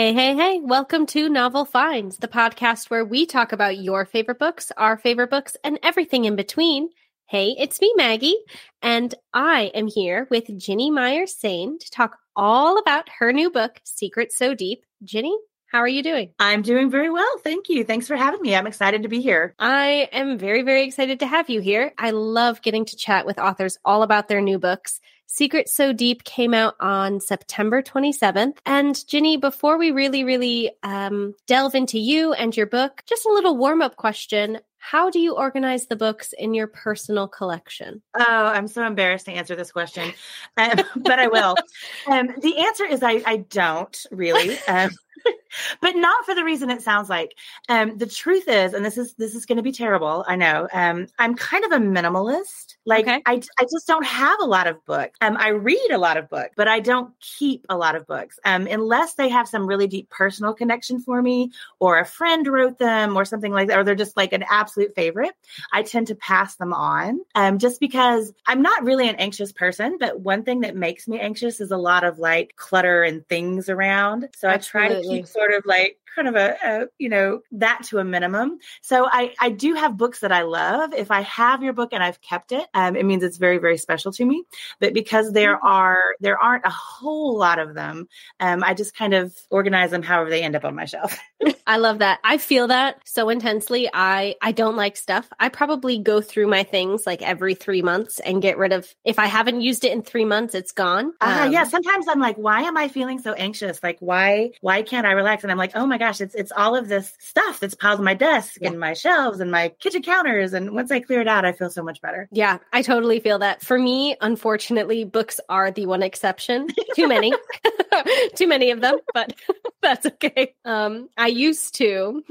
Hey, hey, hey, welcome to Novel Friends, the podcast where we talk about your favorite books, our favorite books, and everything in between. Hey, it's me, Maggie, and I am here with Ginny Myers Sain to talk all about her new book, Secrets So Deep. Ginny, how are you doing? I'm doing very well. Thank you. Thanks for having me. I'm excited to be here. I am very, very excited to have you here. I love getting to chat with authors all about their new books. Secrets So Deep came out on September 27th. And Ginny, before we really, really um, delve into you and your book, just a little warm up question. How do you organize the books in your personal collection? Oh, I'm so embarrassed to answer this question, um, but I will. Um, the answer is I, I don't really. Um, but not for the reason it sounds like. Um, the truth is, and this is this is going to be terrible. I know. Um, I'm kind of a minimalist. Like okay. I, I just don't have a lot of books. Um, I read a lot of books, but I don't keep a lot of books. Um, unless they have some really deep personal connection for me, or a friend wrote them, or something like that, or they're just like an absolute favorite. I tend to pass them on. Um, just because I'm not really an anxious person, but one thing that makes me anxious is a lot of like clutter and things around. So Absolutely. I try to keep sort of like kind of a, a, you know that to a minimum. So i i do have books that i love. If i have your book and i've kept it um, it means it's very very special to me. But because there mm-hmm. are there aren't a whole lot of them um, i just kind of organize them however they end up on my shelf. I love that. I feel that so intensely. I i don't like stuff. I probably go through my things like every three months and get rid of if i haven't used it in three months it's gone. Uh, um, yeah sometimes i'm like why am i feeling so anxious? Like why why can't i relax? And i'm like oh my gosh, it's it's all of this stuff that's piled on my desk yeah. and my shelves and my kitchen counters. And once I clear it out, I feel so much better. Yeah, I totally feel that. For me, unfortunately, books are the one exception. Too many, too many of them, but that's okay. Um, I used to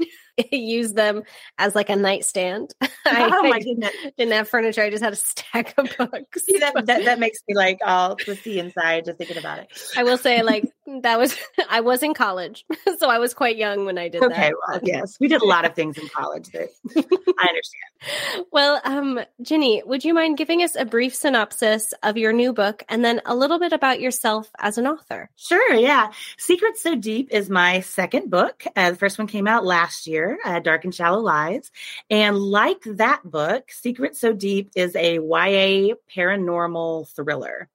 use them as like a nightstand. I, oh my goodness! Didn't have furniture. I just had a stack of books. See, that, that, that makes me like all twisty inside just thinking about it. I will say, like that was I was in college, so I was quite young when I did okay, that. Okay, well, yes, we did a lot of things in college that I understand. Well, um, Ginny, would you mind giving us a brief synopsis of your new book and then a little bit about yourself as an author? Sure. Yeah, Secrets So Deep is my second book. Uh, the first one came out last year, uh, Dark and Shallow Lies, and like that book, Secrets So Deep is a YA paranormal thriller.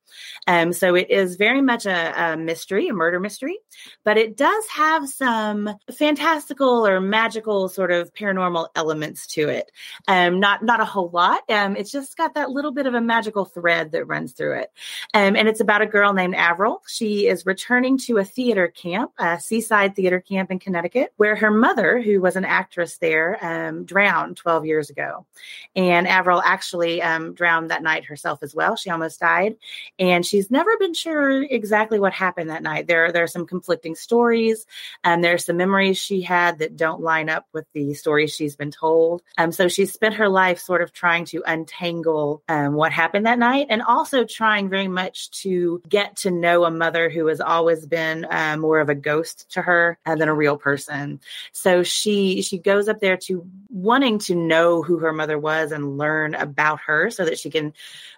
Um, so it is very much a, a, mystery, a murder mystery, but it does have some fantastical or magical sort of paranormal elements to it. Um, not not a whole lot. Um, it's just got that little bit of a magical thread that runs through it. Um, and it's about a girl named Avril. She is returning to a theater camp, a seaside theater camp in Connecticut, where her mother, who was an actress there, um, drowned 12 years ago. And Avril actually um, drowned that night herself as well. She almost died and she's never been sure exactly what happened that night. There, there are some conflicting stories, and there are some memories she had that don't line up with the stories she's been told. Um, so she's spent her life sort of trying to untangle um, what happened that night, and also trying very much to get to know a mother who has always been uh, more of a ghost to her uh, than a real person. So she she goes up there to wanting to know who her mother was and learn about her, so that she can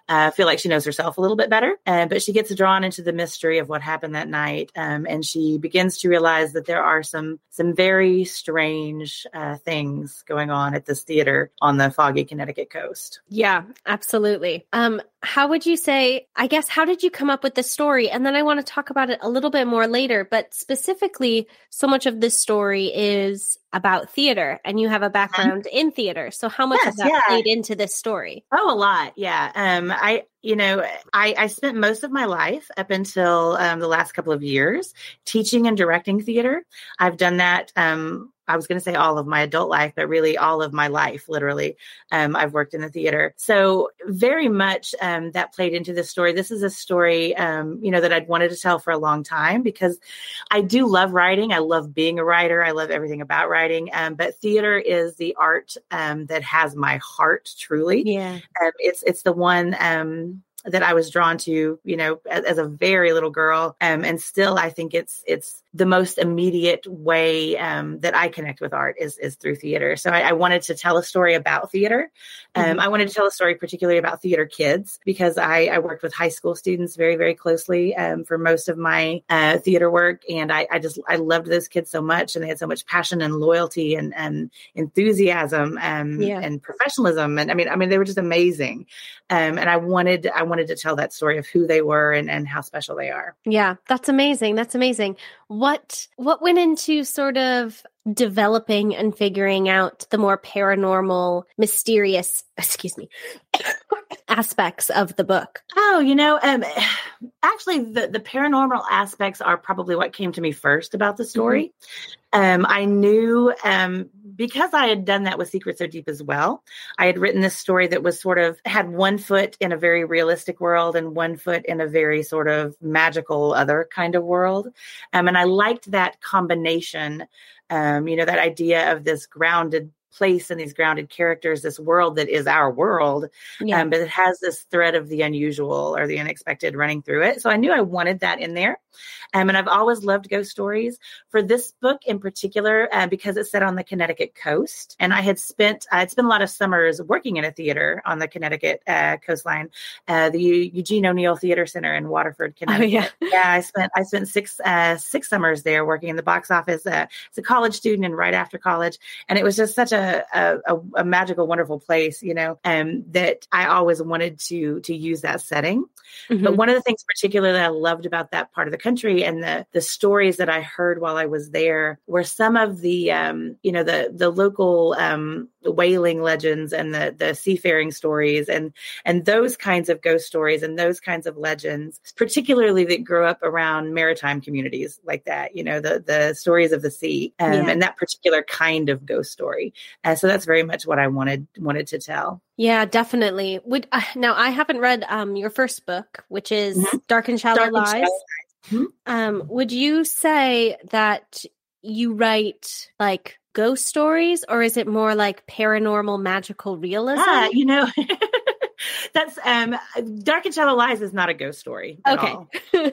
uh, feel like she knows herself a little bit better. Uh, but she gets drawn into the mystery of what happened that night, um, and she begins to realize that there are some some very strange uh, things going on at this theater on the foggy Connecticut coast. Yeah, absolutely. Um, how would you say? I guess how did you come up with the story? And then I want to talk about it a little bit more later. But specifically, so much of this story is about theater and you have a uh-huh. background mm-hmm. in theater. So how much yes, of that yeah. played into this story? Oh, a lot. Yeah. Um, I, you know, I, I spent most of my life up until um, the last couple of years teaching and directing theater. I've done that um, I was going to say all of my adult life, but really all of my life, literally. Um, I've worked in the theater. So, very much um, that played into this story. This is a story, um, you know, that I'd wanted to tell for a long time because I do love writing. I love being a writer. I love everything about writing. Um, but theater is the art um, that has my heart truly. Yeah. Um, it's, it's the one that I was drawn to, you know, as, as a very little girl. Um, and still, I think it's it's the most immediate way um, that I connect with art is is through theater. So I, I wanted to tell a story about theater. Um, mm-hmm. I wanted to tell a story particularly about theater kids because I, I worked with high school students very very closely um, for most of my uh, theater work, and I, I just I loved those kids so much, and they had so much passion and loyalty and and enthusiasm and yeah. and professionalism, and I mean I mean they were just amazing, um, and I wanted I wanted to tell that story of who they were and and how special they are. Yeah, that's amazing. That's amazing. What what went into sort of developing and figuring out the more paranormal, mysterious, excuse me, aspects of the book? Oh, you know, um, actually, the, the paranormal aspects are probably what came to me first about the story. Mm-hmm. Um, I knew um, because I had done that with Secrets So Deep as well. I had written this story that was sort of had one foot in a very realistic world and one foot in a very sort of magical other kind of world. Um, and I liked that combination um, you know, that idea of this grounded place and these grounded characters, this world that is our world, yeah. um, but it has this thread of the unusual or the unexpected running through it. So I knew I wanted that in there. Um, and I've always loved ghost stories. For this book in particular, uh, because it's set on the Connecticut coast, and I had spent I had spent a lot of summers working in a theater on the Connecticut uh, coastline, uh, the Eugene O'Neill Theater Center in Waterford, Connecticut. Oh, yeah. yeah, I spent I spent six uh, six summers there working in the box office uh, as a college student and right after college, and it was just such a a, a magical, wonderful place, you know, and um, that I always wanted to to use that setting. Mm-hmm. But one of the things particularly I loved about that part of the country and the the stories that I heard while I was there were some of the um, you know the the local um, whaling legends and the the seafaring stories and and those kinds of ghost stories and those kinds of legends, particularly that grew up around maritime communities like that. You know the the stories of the sea um, yeah. and that particular kind of ghost story. Uh, so that's very much what I wanted wanted to tell. Yeah, definitely. Would uh, now I haven't read um your first book, which is mm-hmm. Dark and Shallow Dark Lies. And Shallow Mm-hmm. Um, would you say that you write like ghost stories or is it more like paranormal magical realism? Ah, you know, that's um dark and shallow lies is not a ghost story okay. um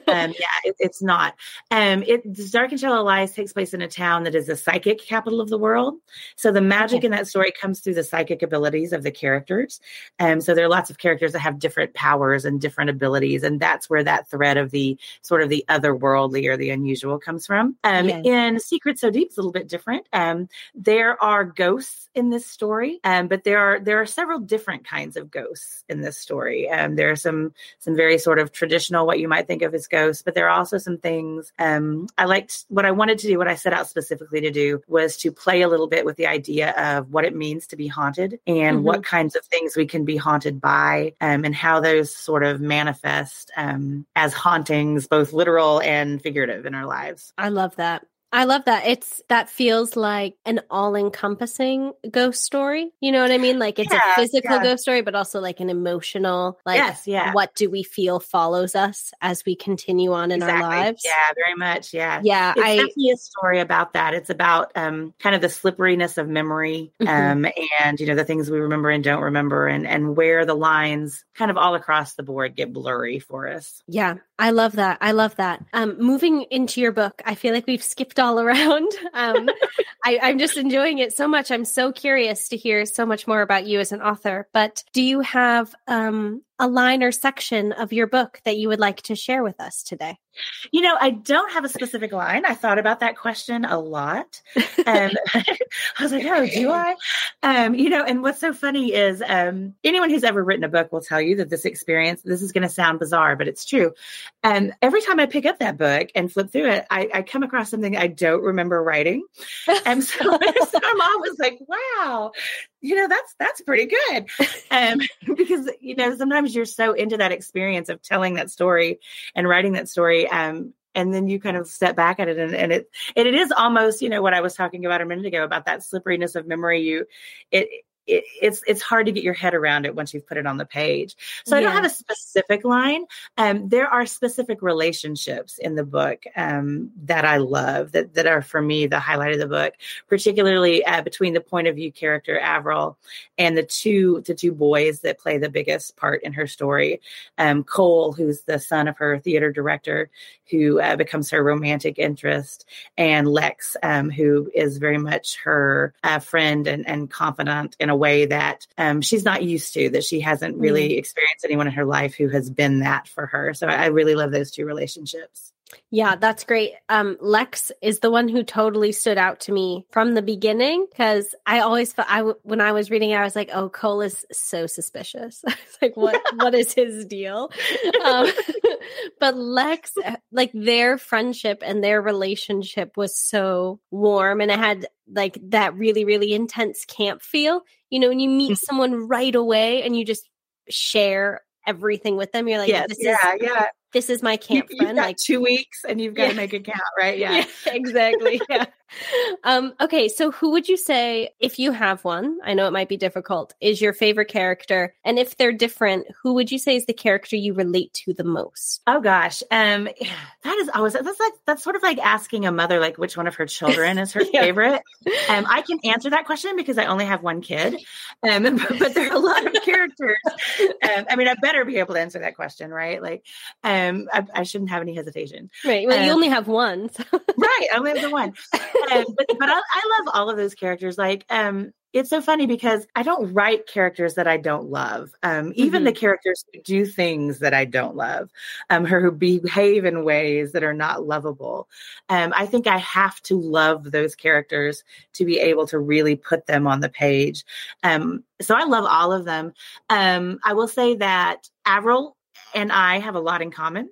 yeah it, it's not. Um it dark and shallow lies takes place in a town that is the psychic capital of the world. So the magic okay. in that story comes through the psychic abilities of the characters. Um so there are lots of characters that have different powers and different abilities and that's where that thread of the sort of the otherworldly or the unusual comes from. Um yes. in secrets so deep it's a little bit different. Um there are ghosts in this story um but there are there are several different kinds of ghosts in this story. Um, there are some some very sort of traditional what you might think of as ghosts, but there are also some things. Um, I liked what I wanted to do. What I set out specifically to do was to play a little bit with the idea of what it means to be haunted and mm-hmm. what kinds of things we can be haunted by, um, and how those sort of manifest um, as hauntings, both literal and figurative in our lives. I love that. I love that. It's that feels like an all-encompassing ghost story. You know what I mean? Like it's yeah, a physical yeah. ghost story, but also like an emotional. Like, yes, yeah. What do we feel follows us as we continue on in exactly. our lives? Yeah, very much. Yeah, yeah. It's I, definitely a story about that. It's about um, kind of the slipperiness of memory, mm-hmm. um, and you know the things we remember and don't remember, and and where the lines kind of all across the board get blurry for us. Yeah, I love that. I love that. Um, moving into your book, I feel like we've skipped all around. Um, I, I'm just enjoying it so much. I'm so curious to hear so much more about you as an author. But do you have um, a line or section of your book that you would like to share with us today? You know, I don't have a specific line. I thought about that question a lot. And I was like, oh, do I? Um, you know, and what's so funny is um, anyone who's ever written a book will tell you that this experience, this is going to sound bizarre, but it's true. And every time I pick up that book and flip through it, I, I come across something I don't remember writing. And so, so I'm always like, wow, you know, that's that's pretty good. Um, because, you know, sometimes you're so into that experience of telling that story and writing that story um, and then you kind of step back at it and, and it and it is almost you know what i was talking about a minute ago about that slipperiness of memory you it it, it's it's hard to get your head around it once you've put it on the page. So I don't have a specific line. Um, there are specific relationships in the book um, that I love that that are for me the highlight of the book, particularly uh, between the point of view character Avril and the two the two boys that play the biggest part in her story. Um, Cole, who's the son of her theater director, who uh, becomes her romantic interest, and Lex, um, who is very much her uh, friend and, and confidant in a way that um, she's not used to, that she hasn't really mm-hmm. experienced anyone in her life who has been that for her. So I, I really love those two relationships. Yeah, that's great. Um, Lex is the one who totally stood out to me from the beginning because I always felt I when I was reading it, I was like, "Oh, Cole is so suspicious." I was like, "What? what is his deal?" Um, but Lex, uh, like their friendship and their relationship was so warm, and it had like that really, really intense camp feel. You know, when you meet mm-hmm. someone right away and you just share everything with them, you're like, yes, yeah, yeah this is my camp you, friend. like two weeks and you've got yeah. to make a count, right? Yeah. yeah exactly. Yeah. Um, okay. So who would you say, if you have one, I know it might be difficult, is your favorite character? And if they're different, who would you say is the character you relate to the most? Oh gosh. Um, that is always, that's like, that's sort of like asking a mother, like which one of her children is her yeah. favorite. Um, I can answer that question because I only have one kid. Um, but, but there are a lot of characters. Um, I mean, I better be able to answer that question, right? Like, um, I, I, shouldn't have any hesitation. Right. Well, um, you only have one. So. right. I only have the one. Um, but but I, I, love all of those characters. Like, um, it's so funny because I don't write characters that I don't love. Um, even mm-hmm. the characters who do things that I don't love, um, or who behave in ways that are not lovable. Um, I think I have to love those characters to be able to really put them on the page. Um, so I love all of them. Um, I will say that Avril and I have a lot in common.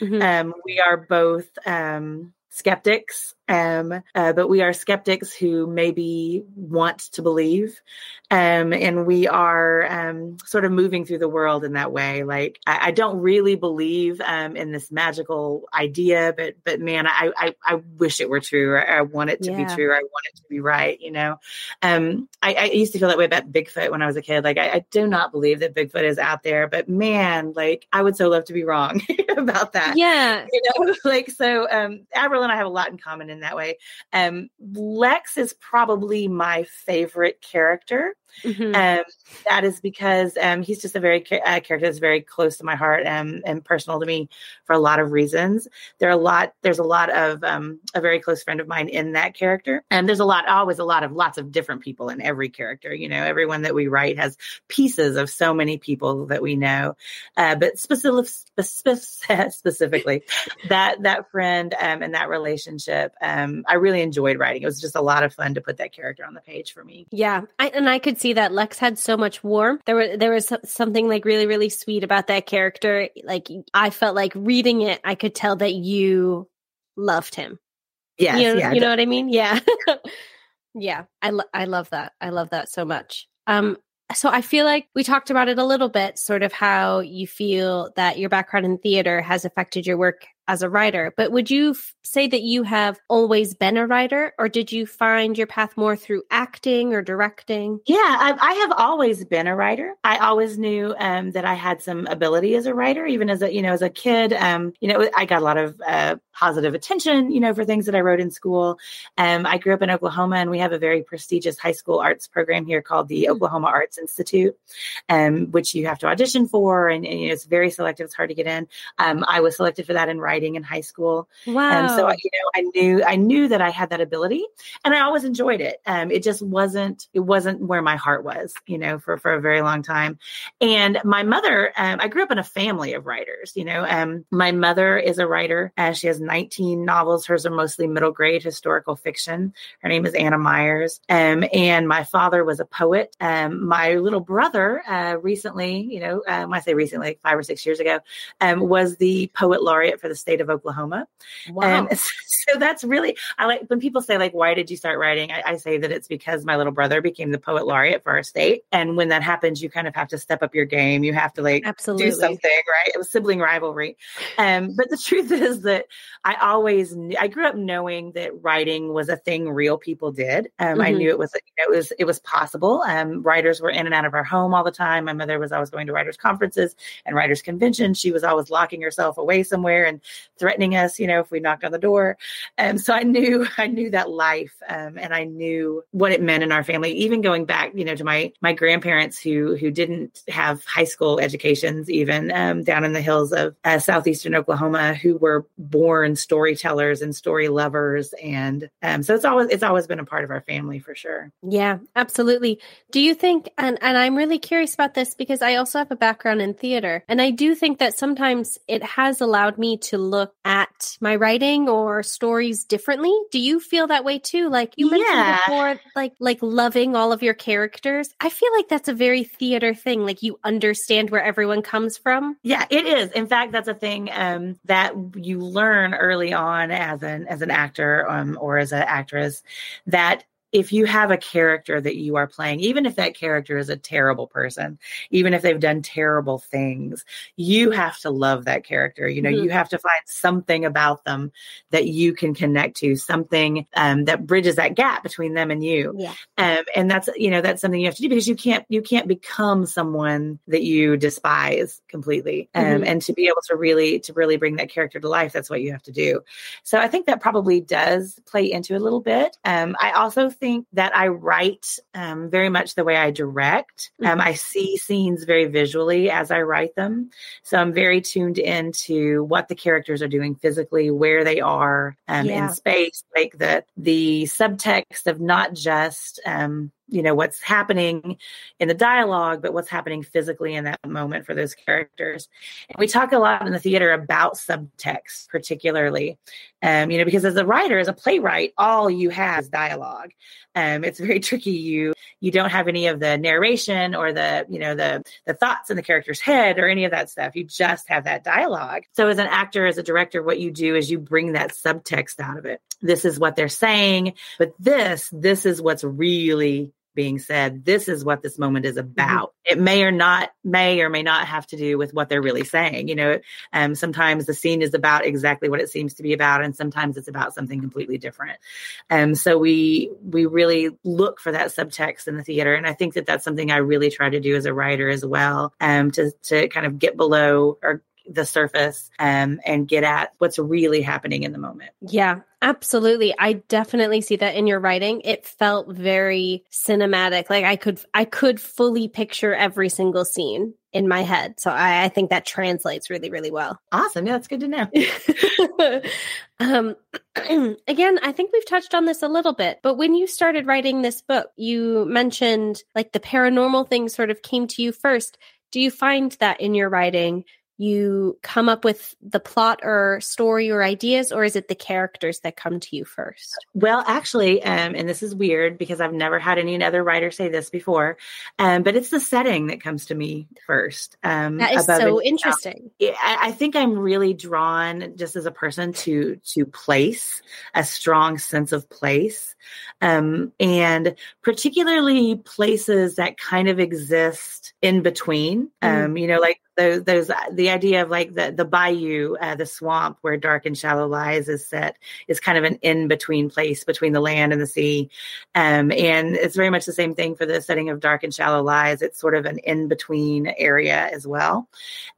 Mm-hmm. Um, we are both um, skeptics, um, uh, but we are skeptics who maybe want to believe. Um, and we are um, sort of moving through the world in that way. Like, I, I don't really believe um, in this magical idea, but but man, I I, I wish it were true. I, I want it to yeah. be true. I want it to be right. You know, um, I, I, used to feel that way about Bigfoot when I was a kid. Like, I, I do not believe that Bigfoot is out there, but man, like, I would so love to be wrong about that. Yeah, you know, like so. Um, Avril and I have a lot in common in that way. Um, Lex is probably my favorite character. Mm-hmm. Um, that is because um, he's just a very uh, character that's very close to my heart and, and personal to me for a lot of reasons. There are a lot. There's a lot of um, a very close friend of mine in that character, and there's a lot, always a lot of lots of different people in every character. You know, everyone that we write has pieces of so many people that we know, uh, but specific, specifically that that friend um, and that relationship, um, I really enjoyed writing. It was just a lot of fun to put that character on the page for me. Yeah, I, and I could see see that Lex had so much warmth. There was there was something like really really sweet about that character. Like I felt like reading it, I could tell that you loved him. Yes, you know, yeah, you know what I mean? Yeah, yeah. I lo- I love that. I love that so much. Um, so I feel like we talked about it a little bit, sort of how you feel that your background in theater has affected your work as a writer. But would you f- say that you have always been a writer, or did you find your path more through acting or directing? Yeah, I, I have always been a writer. I always knew um, that I had some ability as a writer, even as a you know as a kid. Um, you know, I got a lot of uh, positive attention, you know, for things that I wrote in school. Um, I grew up in Oklahoma, and we have a very prestigious high school arts program here called the Oklahoma Arts Institute, um, which you have to audition for, and, and you know, it's very selective. It's hard to get in. Um, I was selected for that in writing writing in high school. Wow. And so, you know, I knew, I knew that I had that ability and I always enjoyed it. Um, it just wasn't, it wasn't where my heart was, you know, for, for a very long time. And my mother, um, I grew up in a family of writers, you know, um, my mother is a writer and uh, she has 19 novels. Hers are mostly middle grade historical fiction. Her name is Anna Myers. Um, and my father was a poet. Um, my little brother, uh, recently, you know, um, I say recently, like five or six years ago, um, was the poet laureate for the state of Oklahoma. Wow. And so that's really, I like when people say, like, why did you start writing? I, I say that it's because my little brother became the poet laureate for our state. And when that happens, you kind of have to step up your game. You have to like Absolutely. do something, right? It was sibling rivalry. Um, but the truth is that I always, knew, I grew up knowing that writing was a thing real people did. Um, mm-hmm. I knew it was, it was, it was possible. Um, writers were in and out of our home all the time. My mother was always going to writers conferences and writers conventions. She was always locking herself away somewhere and threatening us, you know, if we knocked on the door. And so I knew, I knew that life, um, and I knew what it meant in our family. Even going back, you know, to my my grandparents who who didn't have high school educations, even um, down in the hills of uh, southeastern Oklahoma, who were born storytellers and story lovers, and um, so it's always it's always been a part of our family for sure. Yeah, absolutely. Do you think? And and I'm really curious about this because I also have a background in theater, and I do think that sometimes it has allowed me to look at my writing or stories differently. Do you feel that way too? Like you mentioned yeah. before, like like loving all of your characters. I feel like that's a very theater thing. Like you understand where everyone comes from. Yeah, it is. In fact, that's a thing um, that you learn early on as an as an actor um, or as an actress that if you have a character that you are playing, even if that character is a terrible person, even if they've done terrible things, you have to love that character. You know, mm-hmm. you have to find something about them that you can connect to, something um, that bridges that gap between them and you. Yeah. Um, and that's you know that's something you have to do because you can't you can't become someone that you despise completely. Um, mm-hmm. And to be able to really to really bring that character to life, that's what you have to do. So I think that probably does play into a little bit. Um, I also think that I write um, very much the way I direct. Um, mm-hmm. I see scenes very visually as I write them. So I'm very tuned into what the characters are doing physically, where they are um, yeah. in space, like the the subtext of not just um, you know what's happening in the dialogue but what's happening physically in that moment for those characters. And we talk a lot in the theater about subtext particularly um, you know because as a writer as a playwright all you have is dialogue. Um, it's very tricky you you don't have any of the narration or the you know the the thoughts in the character's head or any of that stuff. You just have that dialogue. So as an actor as a director what you do is you bring that subtext out of it. This is what they're saying but this this is what's really being said this is what this moment is mm-hmm. about mm-hmm. it may or not may or may not have to do with what they're really saying you know um, sometimes the scene is about exactly what it seems to be about and sometimes it's about something completely different um, so we we really look for that subtext in the theater and i think that that's something i really try to do as a writer as well um, to to kind of get below or the surface um, and get at what's really happening in the moment. Yeah, absolutely. I definitely see that in your writing. It felt very cinematic. Like I could, I could fully picture every single scene in my head. So I, I think that translates really, really well. Awesome. Yeah, that's good to know. um, again, I think we've touched on this a little bit, but when you started writing this book, you mentioned like the paranormal thing sort of came to you first. Do you find that in your writing you come up with the plot or story or ideas or is it the characters that come to you first? Well actually um, and this is weird because i've never had any other writer say this before um, but it's the setting that comes to me first um, that is so interesting. I, I think i'm really drawn just as a person to to place a strong sense of place um, and particularly places that kind of exist in between mm. um, you know like those those the idea of like the the bayou uh, the swamp where dark and shallow lies is set is kind of an in between place between the land and the sea. Um, and it's very much the same thing for the setting of dark and shallow lies. It's sort of an in between area as well.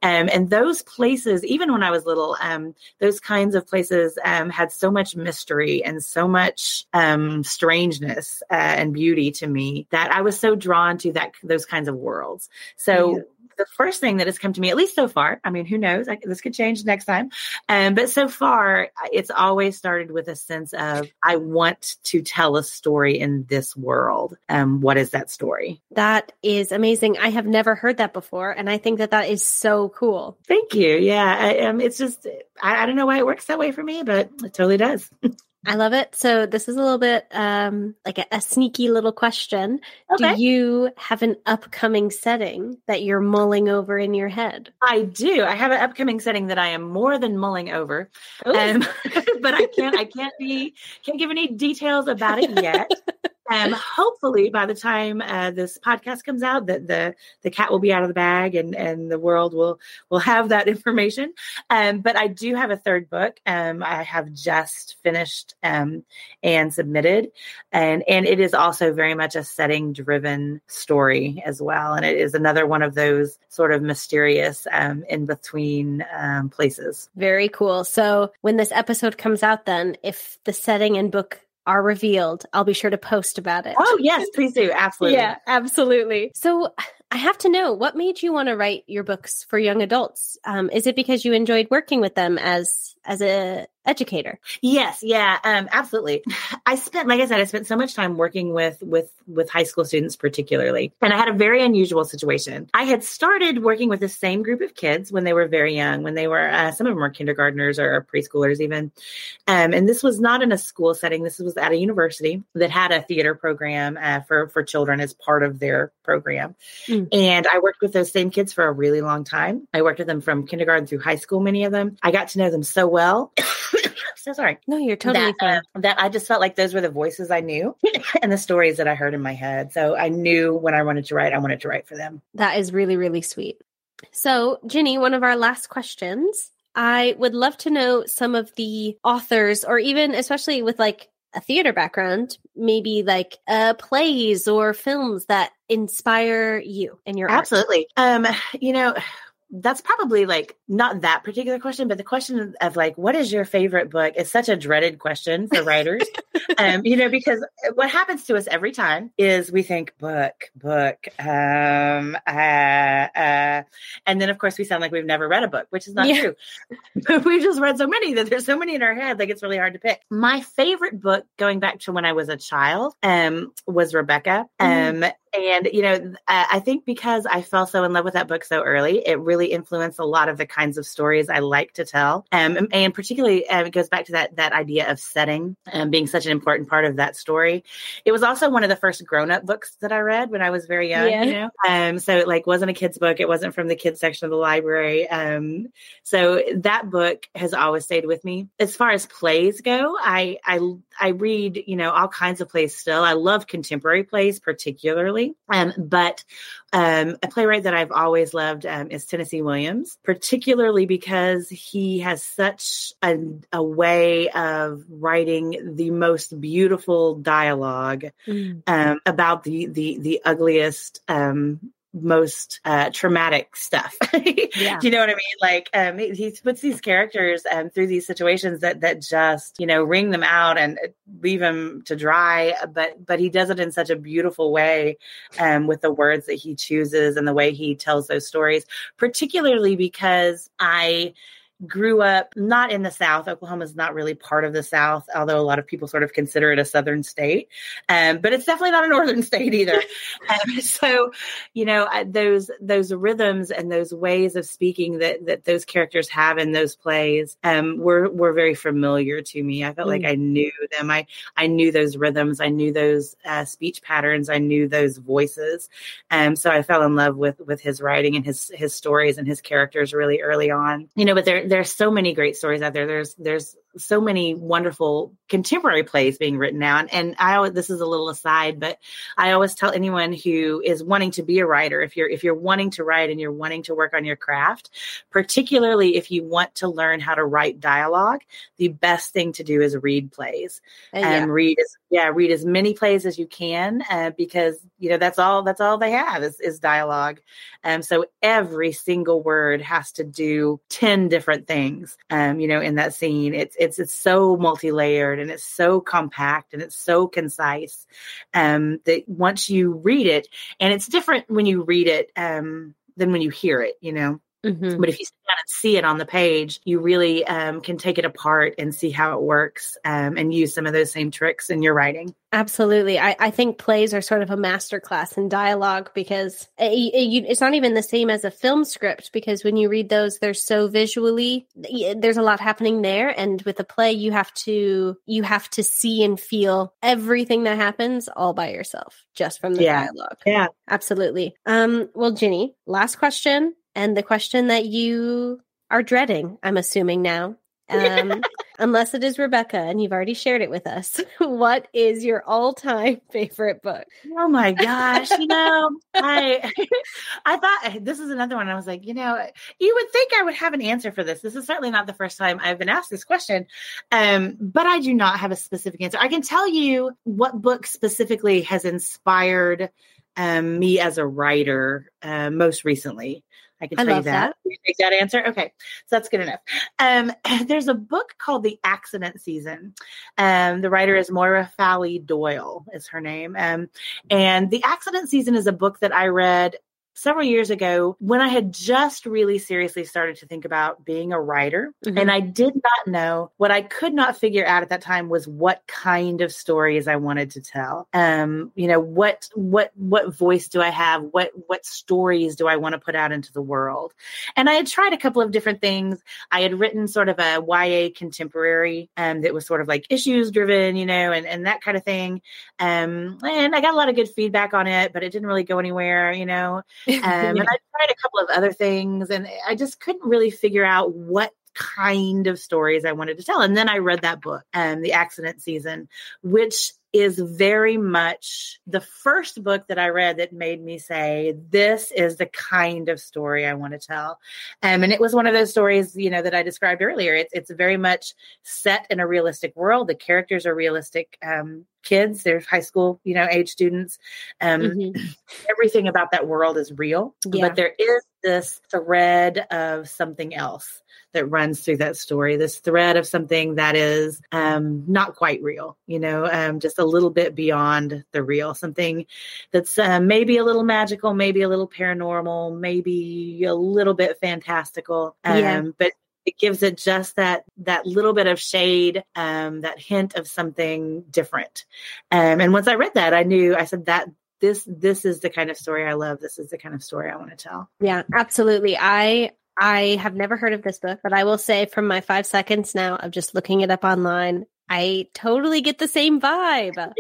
Um, and those places even when i was little um, those kinds of places um, had so much mystery and so much um, strangeness uh, and beauty to me that i was so drawn to that those kinds of worlds. So yeah the first thing that has come to me, at least so far. I mean, who knows? I, this could change next time. Um, but so far, it's always started with a sense of I want to tell a story in this world. Um, what is that story? That is amazing. I have never heard that before, and I think that that is so cool. Thank you. Yeah, I, um, it's just I, I don't know why it works that way for me, but it totally does. I love it. So this is a little bit um, like a, a sneaky little question. Okay. Do you have an upcoming setting that you're mulling over in your head? I do. I have an upcoming setting that I am more than mulling over, um, but I can't. I can't be. Can't give any details about it yet. And hopefully, by the time uh, this podcast comes out, that the the cat will be out of the bag and and the world will will have that information. Um, but I do have a third book. Um, I have just finished um, and submitted, and and it is also very much a setting driven story as well. And it is another one of those sort of mysterious um, in between um, places. Very cool. So when this episode comes out, then if the setting and book are revealed, I'll be sure to post about it. Oh, yes, please do. Absolutely. yeah, absolutely. So I have to know what made you want to write your books for young adults. Um, is it because you enjoyed working with them as as a educator? Yes, yeah, um, absolutely. I spent, like I said, I spent so much time working with with with high school students, particularly, and I had a very unusual situation. I had started working with the same group of kids when they were very young, when they were uh, some of them were kindergartners or preschoolers even, um, and this was not in a school setting. This was at a university that had a theater program uh, for for children as part of their program. Mm. And I worked with those same kids for a really long time. I worked with them from kindergarten through high school, many of them. I got to know them so well. so sorry. No, you're totally that, fine. Uh, that I just felt like those were the voices I knew and the stories that I heard in my head. So I knew when I wanted to write, I wanted to write for them. That is really, really sweet. So, Ginny, one of our last questions. I would love to know some of the authors, or even especially with like a theater background, maybe like uh, plays or films that inspire you in your absolutely. Um, you know, that's probably like not that particular question, but the question of like, what is your favorite book is such a dreaded question for writers. um, you know, because what happens to us every time is we think book, book, um, uh, uh, and then of course we sound like we've never read a book, which is not yeah. true. we've just read so many that there's so many in our head, like it's really hard to pick. My favorite book going back to when I was a child, um, was Rebecca. Mm-hmm. Um, and, you know, I think because I fell so in love with that book so early, it really influenced a lot of the kinds of stories I like to tell. Um, and particularly, um, it goes back to that, that idea of setting um, being such an important part of that story. It was also one of the first grown up books that I read when I was very young, yeah. you know? Um, so it like wasn't a kid's book. It wasn't from the kids section of the library. Um, so that book has always stayed with me. As far as plays go, I, I, I read, you know, all kinds of plays still. I love contemporary plays particularly um, but um, a playwright that I've always loved um, is Tennessee Williams, particularly because he has such a, a way of writing the most beautiful dialogue mm. um, about the the the ugliest um, most uh, traumatic stuff. yeah. Do you know what I mean? Like um, he, he puts these characters um, through these situations that that just you know wring them out and uh, leave them to dry. But but he does it in such a beautiful way um, with the words that he chooses and the way he tells those stories. Particularly because I grew up not in the South. Oklahoma is not really part of the South, although a lot of people sort of consider it a Southern state. Um, but it's definitely not a Northern state either. um, so, you know, those those rhythms and those ways of speaking that that those characters have in those plays um, were were very familiar to me. I felt mm. like I knew them. I I knew those rhythms. I knew those uh, speech patterns. I knew those voices. Um, so I fell in love with with his writing and his his stories and his characters really early on. You know, but there there's so many great stories out there. There's there's so many wonderful contemporary plays being written now. And, and I always, this is a little aside, but I always tell anyone who is wanting to be a writer, if you're, if you're wanting to write and you're wanting to work on your craft, particularly if you want to learn how to write dialogue, the best thing to do is read plays uh, and yeah. read, as, yeah, read as many plays as you can, uh, because, you know, that's all, that's all they have is, is dialogue. Um, so every single word has to do 10 different things, um, you know, in that scene. It's, it's so multi-layered and it's so compact and it's so concise um, that once you read it, and it's different when you read it um, than when you hear it, you know. Mm-hmm. But if you sit down and see it on the page, you really um, can take it apart and see how it works um, and use some of those same tricks in your writing. Absolutely. I, I think plays are sort of a masterclass in dialogue because it, it, it's not even the same as a film script because when you read those, they're so visually, there's a lot happening there. And with a play, you have to, you have to see and feel everything that happens all by yourself just from the yeah. dialogue. Yeah. Absolutely. Um, well, Ginny, last question and the question that you are dreading, I'm assuming now, um, unless it is Rebecca and you've already shared it with us. what is your all-time favorite book? Oh my gosh, you know, I I thought this is another one. I was like, you know, you would think I would have an answer for this. This is certainly not the first time I've been asked this question, um, but I do not have a specific answer. I can tell you what book specifically has inspired um, me as a writer uh, most recently. I can tell I you that. that. take that answer. Okay, so that's good enough. Um, there's a book called The Accident Season. Um, the writer is Moira Fowley Doyle, is her name. Um, and The Accident Season is a book that I read several years ago when I had just really seriously started to think about being a writer. Mm-hmm. And I did not know what I could not figure out at that time was what kind of stories I wanted to tell. Um, you know, what what what voice do I have? What what stories do I want to put out into the world? And I had tried a couple of different things. I had written sort of a YA contemporary um that was sort of like issues driven, you know, and, and that kind of thing. Um and I got a lot of good feedback on it, but it didn't really go anywhere, you know. Um, and I tried a couple of other things, and I just couldn't really figure out what kind of stories I wanted to tell. And then I read that book, um, The Accident Season, which is very much the first book that I read that made me say, this is the kind of story I want to tell. Um, and it was one of those stories, you know, that I described earlier. It's, it's very much set in a realistic world. The characters are realistic um, kids. They're high school, you know, age students. Um, mm-hmm. Everything about that world is real, yeah. but there is this thread of something else that runs through that story this thread of something that is um, not quite real you know um, just a little bit beyond the real something that's uh, maybe a little magical maybe a little paranormal maybe a little bit fantastical um, yeah. but it gives it just that that little bit of shade um, that hint of something different um, and once i read that i knew i said that this this is the kind of story I love. This is the kind of story I want to tell. Yeah, absolutely. I I have never heard of this book, but I will say from my five seconds now of just looking it up online, I totally get the same vibe.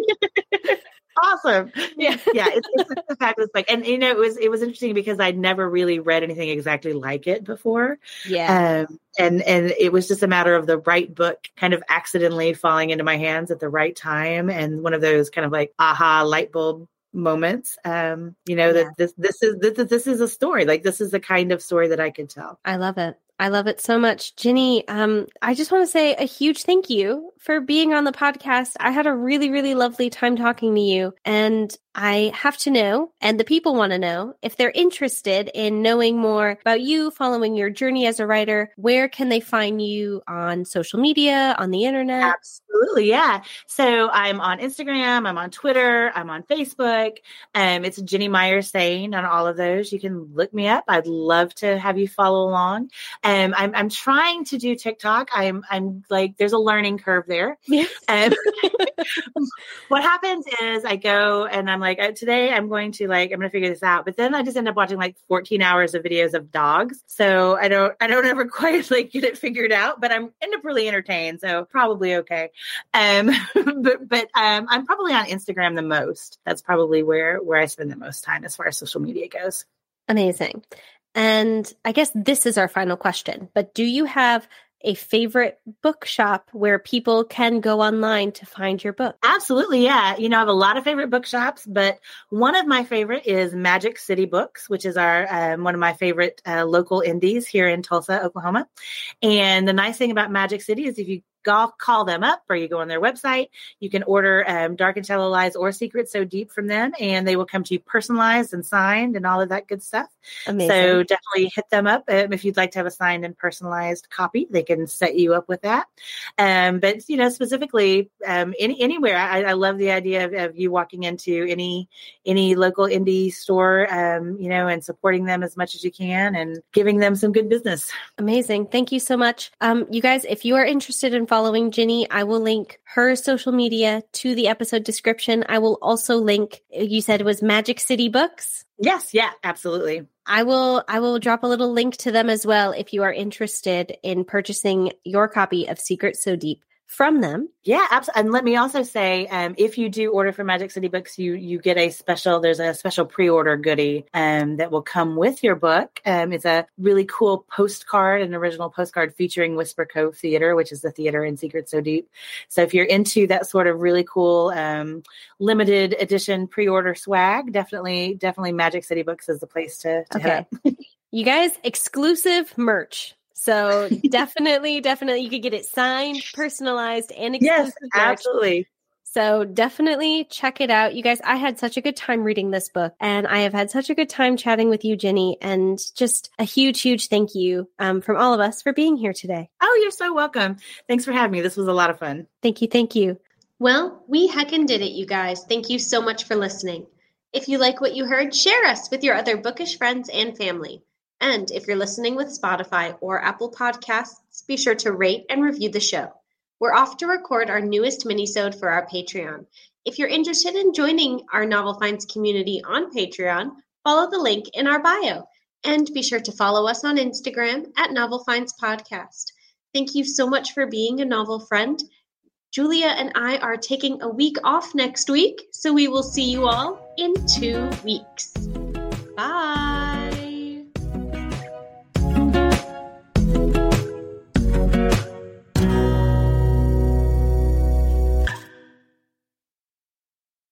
awesome. Yeah, yeah. It's, it's a fabulous book, and you know, it was it was interesting because I'd never really read anything exactly like it before. Yeah, um, and and it was just a matter of the right book kind of accidentally falling into my hands at the right time, and one of those kind of like aha light bulb moments um you know yeah. that this this is this, this is a story like this is the kind of story that i can tell i love it I love it so much. Ginny, um, I just want to say a huge thank you for being on the podcast. I had a really, really lovely time talking to you. And I have to know, and the people want to know, if they're interested in knowing more about you, following your journey as a writer, where can they find you on social media, on the internet? Absolutely, yeah. So I'm on Instagram, I'm on Twitter, I'm on Facebook. Um, it's Ginny Myers Sain on all of those. You can look me up. I'd love to have you follow along. Um, I'm I'm trying to do TikTok. I'm I'm like there's a learning curve there. Yes. Um, what happens is I go and I'm like like today I'm going to like I'm going to figure this out. But then I just end up watching like 14 hours of videos of dogs. So I don't I don't ever quite like get it figured out, but I'm end up really entertained. So probably okay. Um but but um I'm probably on Instagram the most. That's probably where where I spend the most time as far as social media goes. Amazing. And I guess this is our final question, but do you have a favorite bookshop where people can go online to find your book? Absolutely, yeah. You know, I have a lot of favorite bookshops, but one of my favorite is Magic City Books, which is our um, one of my favorite uh, local indies here in Tulsa, Oklahoma. And the nice thing about Magic City is if you go, call them up or you go on their website. You can order um, Dark and Shallow Lies or Secrets So Deep from them, and they will come to you personalized and signed and all of that good stuff. Amazing. So definitely hit them up um, if you'd like to have a signed and personalized copy. They can set you up with that. Um, but you know, specifically, um, any anywhere, I, I love the idea of, of, you walking into any any local indie store, um, you know, and supporting them as much as you can and giving them some good business. Amazing. Thank you so much. Um, you guys, if you are interested in following Ginny, I will link her social media to the episode description. I will also link, you said it was Magic City Books. Yes, yeah, absolutely. I will I will drop a little link to them as well if you are interested in purchasing your copy of Secrets So Deep from them. Yeah, absolutely. And let me also say, um, if you do order from Magic City Books, you you get a special. There's a special pre-order goodie um, that will come with your book. Um, it's a really cool postcard, an original postcard featuring Whisper Cove Theater, which is the theater in Secrets So Deep. So if you're into that sort of really cool um, limited edition pre-order swag, definitely definitely Magic City Books is the place to, to okay. you guys, exclusive merch. So definitely, definitely, you could get it signed, personalized, and exclusive. Yes, absolutely. So definitely check it out. You guys, I had such a good time reading this book and I have had such a good time chatting with you, Ginny, and just a huge, huge thank you um, from all of us for being here today. Oh, you're so welcome. Thanks for having me. This was a lot of fun. Thank you. Thank you. Well, we heckin' did it, you guys. Thank you so much for listening. If you like what you heard, share us with your other bookish friends and family. And if you're listening with Spotify or Apple Podcasts, be sure to rate and review the show. We're off to record our newest minisode for our Patreon. If you're interested in joining our Novel Friends community on Patreon, follow the link in our bio. And be sure to follow us on Instagram at Novel Friends Podcast. Thank you so much for being a novel friend. Julia and I are taking a week off next week, so we will see you all in two weeks. Bye.